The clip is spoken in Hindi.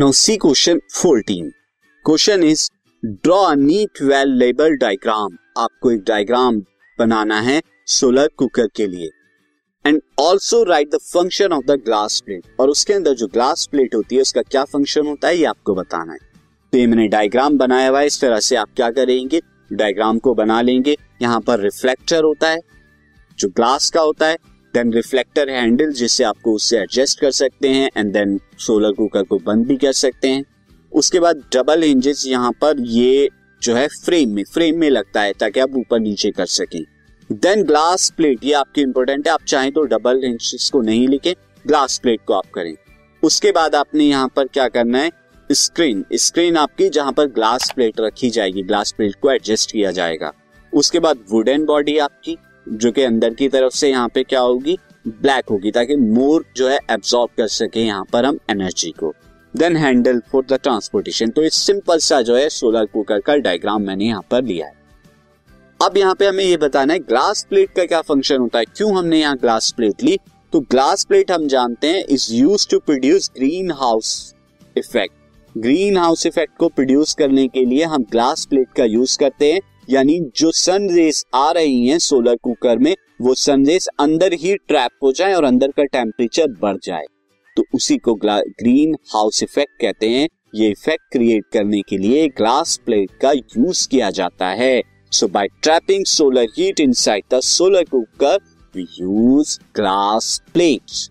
Now see question 14 question is draw a neat well label diagram आपको एक डायग्राम बनाना है सोलर कुकर के लिए. And also write the function of the glass plate और उसके अंदर जो ग्लास प्लेट होती है, उसका क्या फ़ंक्शन होता है, ये आपको बताना है. तो ये मैंने डायग्राम बनाया हुआ है, इस तरह से आप क्या करेंगे? डायग्राम को बना लेंगे. यहाँ पर रिफ्लेक्टर होता है, जो ग्लास का होता है देन रिफ्लेक्टर हैंडल जिससे आपको उससे एडजस्ट कर सकते हैं एंड देन सोलर कुकर को बंद भी कर सकते हैं। उसके बाद डबल हिंजेस यहाँ पर ये जो है फ्रेम में फ्रेम में लगता है ताकि आप ऊपर नीचे कर सकें। देन ग्लास प्लेट ये आपकी इंपॉर्टेंट है, आप चाहें तो डबल हिंजेस को नहीं लिखें ग्लास प्लेट को आप करें। उसके बाद आपने यहाँ पर क्या करना है? स्क्रीन स्क्रीन आपकी जहाँ पर ग्लास प्लेट रखी जाएगी ग्लास प्लेट को एडजस्ट किया जाएगा। उसके बाद वुडन बॉडी आपकी जो कि अंदर की तरफ़ से यहाँ पे क्या होगी? ब्लैक होगी, ताकि मोर जो है एब्सॉर्ब कर सके यहाँ पर हम एनर्जी को। Then handle for the transportation तो इस सिंपल सा जो है सोलर कुकर का डायग्राम मैंने यहाँ पर लिया है। अब यहाँ पे हमें ये बताना है ग्लास प्लेट का क्या फ़ंक्शन होता है? क्यों हमने यहाँ ग्लास प्लेट ली? तो ग्लास प्लेट हम जानते हैं is use to produce greenhouse effect greenhouse effect को प्रोड्यूस करने के लिए हम ग्लास प्लेट का यूज़ करते हैं। यानी जो सन रेस आ रही हैं सोलर कुकर में, वो सन रेस अंदर ही ट्रैप हो जाए और अंदर का टेम्परेचर बढ़ जाए। तो उसी को ग्रीन हाउस इफ़ेक्ट कहते हैं। ये इफ़ेक्ट क्रिएट करने के लिए ग्लास प्लेट का यूज़ किया जाता है। So by trapping solar heat inside the solar cooker we use glass plates